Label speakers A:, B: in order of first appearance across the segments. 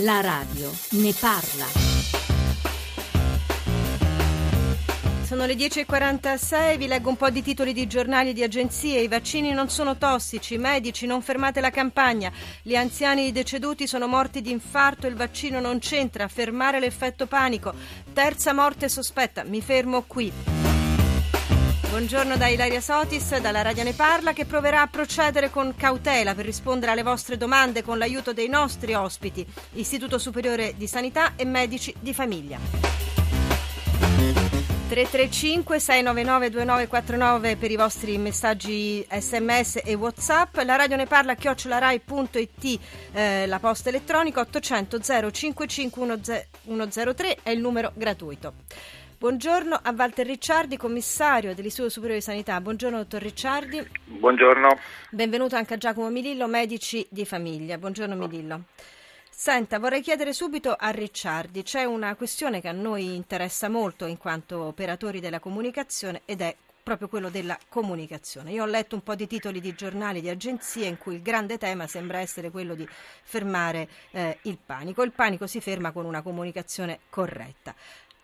A: La radio ne parla. Sono le 10.46, vi leggo un po' di titoli di giornali e di agenzie. I vaccini non sono tossici, medici non fermate la campagna, gli anziani deceduti sono morti di infarto, il vaccino non c'entra, fermare l'effetto panico. Terza morte sospetta, mi fermo qui. Buongiorno da Ilaria Sotis, dalla Radio Ne Parla, che proverà a procedere con cautela per rispondere alle vostre domande con l'aiuto dei nostri ospiti, Istituto Superiore di Sanità e Medici di Famiglia. 335 699 2949 per i vostri messaggi sms e whatsapp la radio ne parla chiocciolarai.it eh, la posta elettronica 800 055 103 è il numero gratuito Buongiorno a Walter Ricciardi, commissario dell'Istituto Superiore di Sanità. Buongiorno dottor Ricciardi.
B: Buongiorno.
A: Benvenuto anche a Giacomo Milillo, medici di famiglia. Buongiorno Milillo. Senta, vorrei chiedere subito a Ricciardi, c'è una questione che a noi interessa molto in quanto operatori della comunicazione ed è proprio quello della comunicazione. Io ho letto un po' di titoli di giornali, di agenzie in cui il grande tema sembra essere quello di fermare eh, il panico. Il panico si ferma con una comunicazione corretta.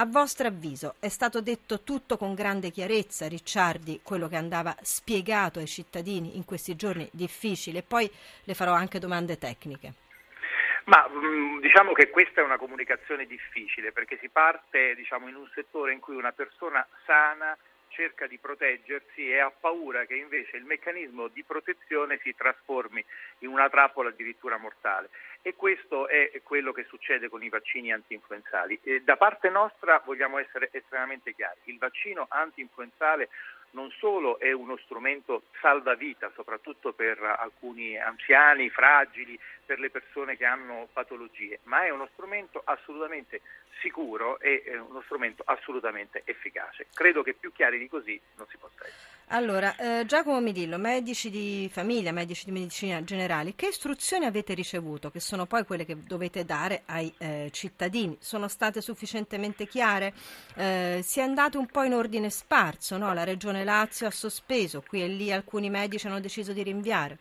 A: A vostro avviso è stato detto tutto con grande chiarezza, Ricciardi, quello che andava spiegato ai cittadini in questi giorni difficili e poi le farò anche domande tecniche.
B: Ma mm, diciamo che questa è una comunicazione difficile perché si parte diciamo, in un settore in cui una persona sana cerca di proteggersi e ha paura che invece il meccanismo di protezione si trasformi in una trappola addirittura mortale. E questo è quello che succede con i vaccini anti-influenzali. E da parte nostra vogliamo essere estremamente chiari. Il vaccino anti-influenzale non solo è uno strumento salvavita, soprattutto per alcuni anziani, fragili, per le persone che hanno patologie, ma è uno strumento assolutamente sicuro e uno strumento assolutamente efficace. Credo che più chiari di così non si possa essere.
A: Allora, eh, Giacomo Midillo, medici di famiglia, medici di medicina generale, che istruzioni avete ricevuto, che sono poi quelle che dovete dare ai eh, cittadini? Sono state sufficientemente chiare? Eh, si è andato un po' in ordine sparso, no? la Regione Lazio ha sospeso, qui e lì alcuni medici hanno deciso di rinviare.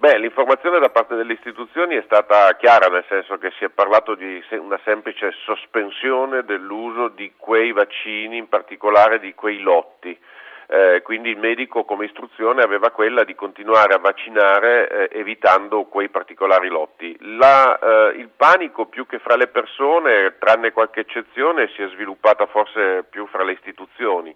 C: Beh, l'informazione da parte delle istituzioni è stata chiara, nel senso che si è parlato di una semplice sospensione dell'uso di quei vaccini, in particolare di quei lotti. Eh, quindi il medico come istruzione aveva quella di continuare a vaccinare eh, evitando quei particolari lotti. La, eh, il panico più che fra le persone, tranne qualche eccezione, si è sviluppata forse più fra le istituzioni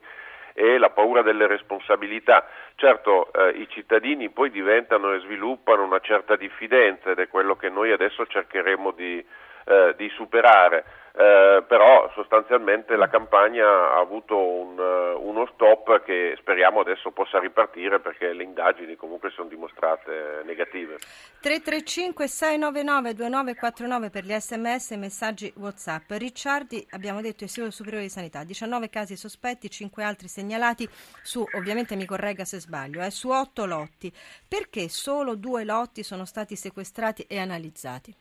C: e la paura delle responsabilità. Certo, eh, i cittadini poi diventano e sviluppano una certa diffidenza ed è quello che noi adesso cercheremo di, eh, di superare eh, però sostanzialmente la campagna ha avuto un, uh, uno stop che speriamo adesso possa ripartire perché le indagini comunque sono dimostrate negative.
A: 335 699 2949 per gli sms e messaggi whatsapp. Ricciardi, abbiamo detto Istituto Superiore di Sanità, 19 casi sospetti, 5 altri segnalati su, ovviamente mi corregga se sbaglio, eh, su 8 lotti. Perché solo due lotti sono stati sequestrati e analizzati?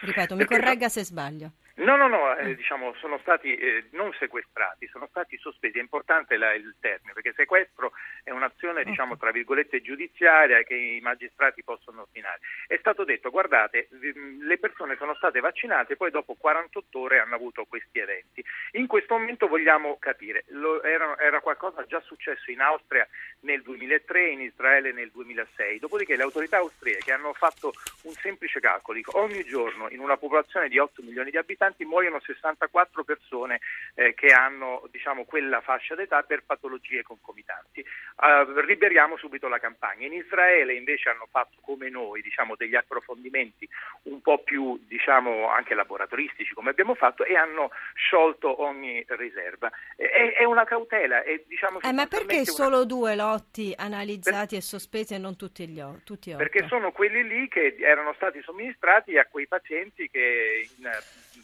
A: Ripeto, mi corregga se sbaglio.
B: No, no, no, eh, diciamo, sono stati eh, non sequestrati, sono stati sospesi. È importante la, il termine, perché sequestro è un'azione, diciamo, tra virgolette, giudiziaria che i magistrati possono ordinare. È stato detto, guardate, le persone sono state vaccinate e poi dopo 48 ore hanno avuto questi eventi. In questo momento vogliamo capire, lo, era, era, qualcosa già successo in Austria nel 2003, in Israele nel 2006, dopodiché le autorità austriache hanno fatto un semplice calcolo, ogni giorno in una popolazione di 8 milioni di abitanti istanti muoiono 64 persone eh, che hanno diciamo, quella fascia d'età per patologie concomitanti. Uh, liberiamo subito la campagna. In Israele invece hanno fatto come noi diciamo, degli approfondimenti un po' più diciamo, anche laboratoristici come abbiamo fatto e hanno sciolto ogni riserva. È, è una cautela. È, diciamo,
A: eh, ma perché una... solo due lotti analizzati per... e sospesi e non tutti gli o... tutti otto?
B: Perché sono quelli lì che erano stati somministrati a quei pazienti che in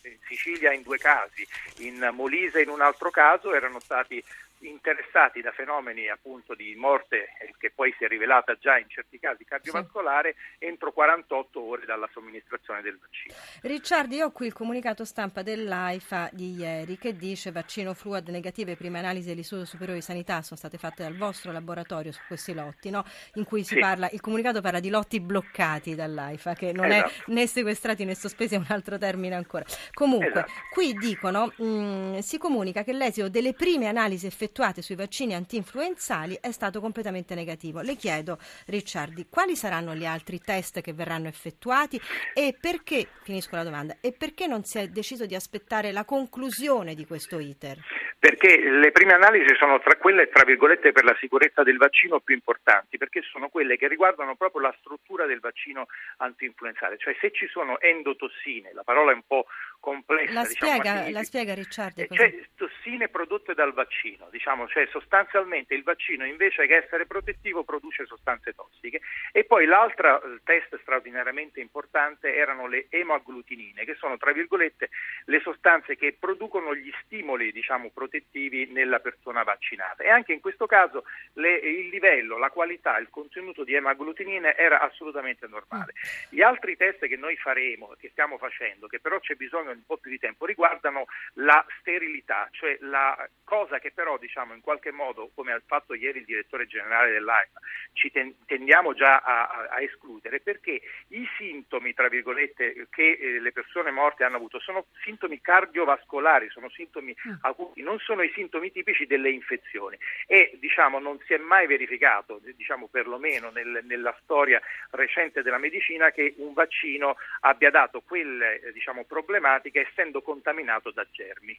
B: in Sicilia in due casi, in Molise in un altro caso erano stati interessati da fenomeni appunto di morte eh, che poi si è rivelata già in certi casi cardiovascolare sì. entro 48 ore dalla somministrazione del vaccino.
A: Ricciardi, io ho qui il comunicato stampa dell'AIFA di ieri che dice vaccino Fluad negative, prime analisi dell'Istituto Superiore di Sanità sono state fatte dal vostro laboratorio su questi lotti, no? in cui si sì. parla, il comunicato parla di lotti bloccati dall'AIFA, che non esatto. è né sequestrati né sospesi, è un altro termine ancora. Comunque, esatto. qui dicono, mh, si comunica che l'esito delle prime analisi effettuate sui vaccini anti-influenzali è stato completamente negativo. Le chiedo, Ricciardi, quali saranno gli altri test che verranno effettuati e perché, finisco la domanda, e perché non si è deciso di aspettare la conclusione di questo iter?
B: Perché le prime analisi sono tra quelle, tra virgolette, per la sicurezza del vaccino più importanti, perché sono quelle che riguardano proprio la struttura del vaccino anti-influenzale, cioè se ci sono endotossine, la parola è un po' complessa.
A: La,
B: diciamo,
A: spiega, la spiega Ricciardi.
B: Eh, cioè tossine prodotte dal vaccino, diciamo, cioè sostanzialmente il vaccino invece che essere protettivo produce sostanze tossiche. E poi l'altro test straordinariamente importante erano le emaglutinine, che sono tra virgolette le sostanze che producono gli stimoli diciamo, protettivi nella persona vaccinata. E anche in questo caso le, il livello, la qualità, il contenuto di emaglutinine era assolutamente normale. Gli altri test che noi faremo, che stiamo facendo, che però c'è bisogno po' più di tempo, riguardano la sterilità, cioè la cosa che però diciamo in qualche modo, come ha fatto ieri il direttore generale dell'AIFA, ci tendiamo già a, a, escludere perché i sintomi, tra virgolette, che eh, le persone morte hanno avuto sono sintomi cardiovascolari, sono sintomi mm. acuti, non sono i sintomi tipici delle infezioni e diciamo non si è mai verificato, diciamo perlomeno nel, nella storia recente della medicina, che un vaccino abbia dato quelle eh, diciamo, problematiche essendo contaminato da germi.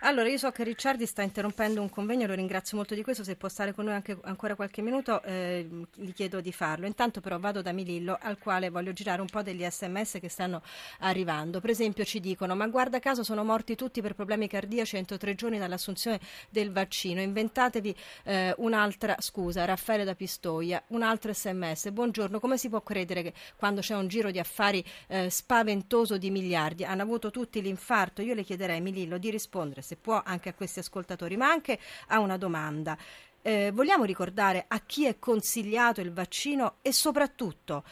A: Allora, io so che Ricciardi sta interrompendo un convegno, lo ringrazio molto di questo, se può stare con noi anche ancora qualche minuto eh, gli chiedo di farlo. Intanto però vado da Milillo al quale voglio girare un po' degli sms che stanno arrivando. Per esempio ci dicono, ma guarda caso sono morti tutti per problemi cardiaci entro tre giorni dall'assunzione del vaccino, inventatevi eh, un'altra scusa, Raffaele da Pistoia, un altro sms, buongiorno, come si può credere che quando c'è un giro di affari eh, spaventoso di miliardi hanno avuto tutti l'infarto? Io le chiederei Milillo di rispondere se può anche a questi ascoltatori, ma anche a una domanda. Eh, vogliamo ricordare a chi è consigliato il vaccino e soprattutto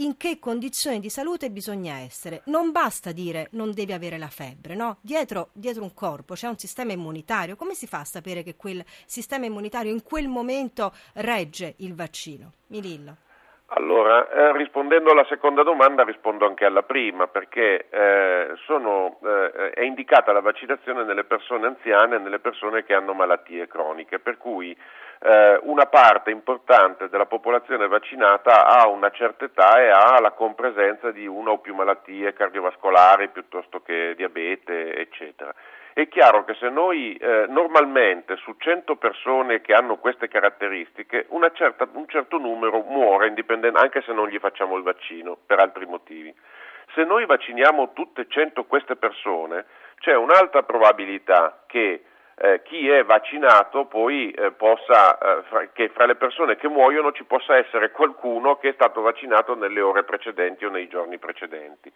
A: in che condizioni di salute bisogna essere. Non basta dire non devi avere la febbre, no? Dietro, dietro, un corpo c'è un sistema immunitario. Come si fa a sapere che quel sistema immunitario in quel momento regge il vaccino? Milillo.
C: Allora, eh, rispondendo alla seconda domanda rispondo anche alla prima, perché eh, sono, eh, è indicata la vaccinazione nelle persone anziane e nelle persone che hanno malattie croniche, per cui eh, una parte importante della popolazione vaccinata ha una certa età e ha la compresenza di una o più malattie cardiovascolari piuttosto che diabete, eccetera. È chiaro che se noi eh, normalmente su 100 persone che hanno queste caratteristiche certa, un certo numero muore anche se non gli facciamo il vaccino per altri motivi. Se noi vacciniamo tutte 100 queste persone c'è un'alta probabilità che eh, chi è vaccinato poi eh, possa, eh, fra, che fra le persone che muoiono ci possa essere qualcuno che è stato vaccinato nelle ore precedenti o nei giorni precedenti.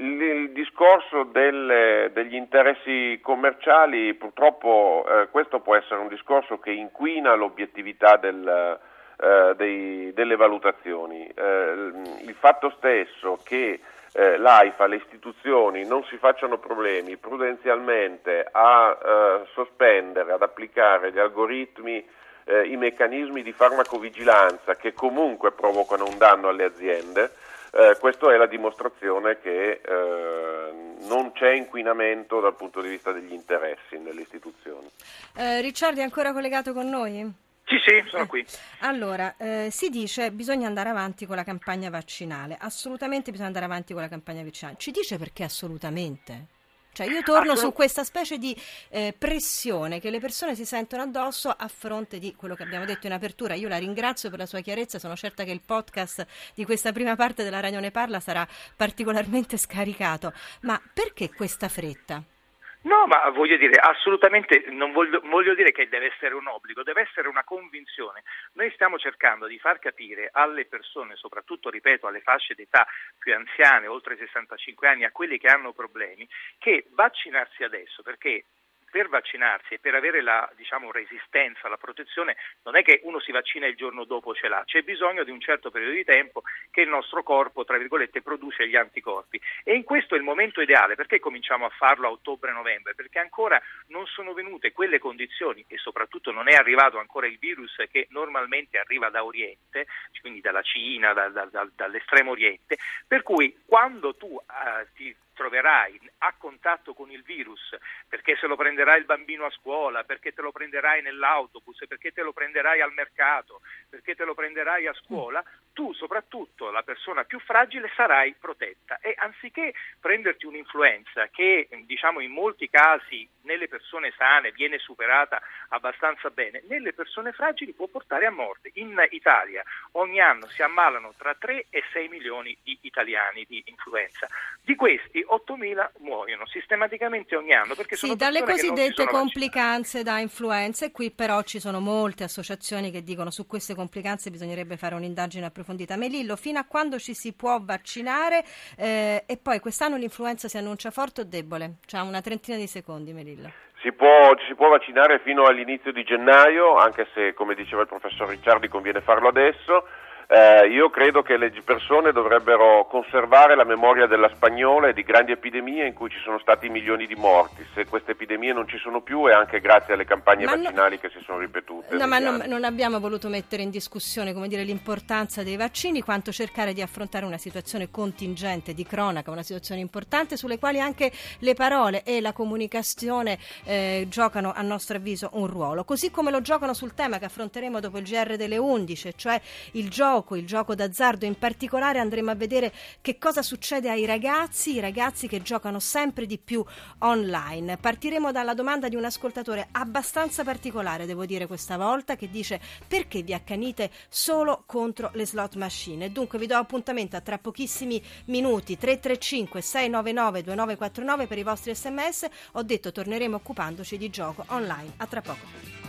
C: Il, discorso del, degli interessi commerciali, purtroppo eh, questo può essere un discorso che inquina l'obiettività del, eh, dei, delle valutazioni. Eh, il fatto stesso che eh, l'AIFA, le istituzioni non si facciano problemi prudenzialmente a eh, sospendere, ad applicare gli algoritmi, eh, i meccanismi di farmacovigilanza che comunque provocano un danno alle aziende, eh, questa è la dimostrazione che eh, non c'è inquinamento dal punto di vista degli interessi nelle istituzioni.
A: Eh, Ricciardi è ancora collegato con noi?
B: Sì, sì, sono qui.
A: Allora, eh, si dice bisogna andare avanti con la campagna vaccinale. Assolutamente bisogna andare avanti con la campagna vaccinale. Ci dice perché assolutamente? Cioè io torno su questa specie di eh, pressione che le persone si sentono addosso a fronte di quello che abbiamo detto in apertura. Io la ringrazio per la sua chiarezza, sono certa che il podcast di questa prima parte della Radio Ne Parla sarà particolarmente scaricato. Ma perché questa fretta?
B: No, ma voglio dire, assolutamente non voglio, voglio, dire che deve essere un obbligo, deve essere una convinzione. Noi stiamo cercando di far capire alle persone, soprattutto, ripeto, alle fasce d'età più anziane, oltre i 65 anni, a quelli che hanno problemi, che vaccinarsi adesso, perché per vaccinarsi e per avere la diciamo, resistenza, la protezione, non è che uno si vaccina e il giorno dopo ce l'ha, c'è bisogno di un certo periodo di tempo che il nostro corpo, tra virgolette, produce gli anticorpi. E in questo è il momento ideale, perché cominciamo a farlo a ottobre-novembre? Perché ancora non sono venute quelle condizioni e soprattutto non è arrivato ancora il virus che normalmente arriva da Oriente, quindi dalla Cina, da, da, da, dall'estremo Oriente, per cui quando tu eh, ti troverai a contatto con il virus, perché se lo prenderai il bambino a scuola, perché te lo prenderai nell'autobus, perché te lo prenderai al mercato, perché te lo prenderai a scuola, tu soprattutto la persona più fragile sarai protetta e anziché prenderti un'influenza che diciamo in molti casi nelle persone sane viene superata abbastanza bene, nelle persone fragili può portare a morte. In Italia ogni anno si ammalano tra 3 e 6 milioni di italiani di influenza. Di questi 8.000 muoiono sistematicamente ogni anno. Perché
A: sì,
B: sono
A: dalle cosiddette
B: complicanze
A: da influenza e qui però ci sono molte associazioni che dicono su queste complicanze bisognerebbe fare un'indagine approfondita. Melillo, fino a quando ci si può vaccinare eh, e poi quest'anno l'influenza si annuncia forte o debole? C'ha una trentina di secondi Melillo.
C: Si può, ci si può vaccinare fino all'inizio di gennaio, anche se come diceva il professor Ricciardi conviene farlo adesso. Eh, io credo che le persone dovrebbero conservare la memoria della spagnola e di grandi epidemie in cui ci sono stati milioni di morti. Se queste epidemie non ci sono più è anche grazie alle campagne ma vaccinali no, che si sono ripetute.
A: No, ma non, non, abbiamo voluto mettere in discussione dire, l'importanza dei vaccini, quanto cercare di affrontare una situazione contingente, di cronaca, una situazione importante sulle quali anche le parole e la comunicazione eh, giocano a nostro avviso un ruolo. Così come lo giocano sul tema che affronteremo dopo il GR delle 11, cioè il gioco gioco, il gioco d'azzardo. In particolare andremo a vedere che cosa succede ai ragazzi, i ragazzi che giocano sempre di più online. Partiremo dalla domanda di un ascoltatore abbastanza particolare, devo dire questa volta, che dice perché vi accanite solo contro le slot machine. Dunque vi do appuntamento a tra pochissimi minuti 335 699 2949 per i vostri sms. Ho detto torneremo occupandoci di gioco online. A tra poco.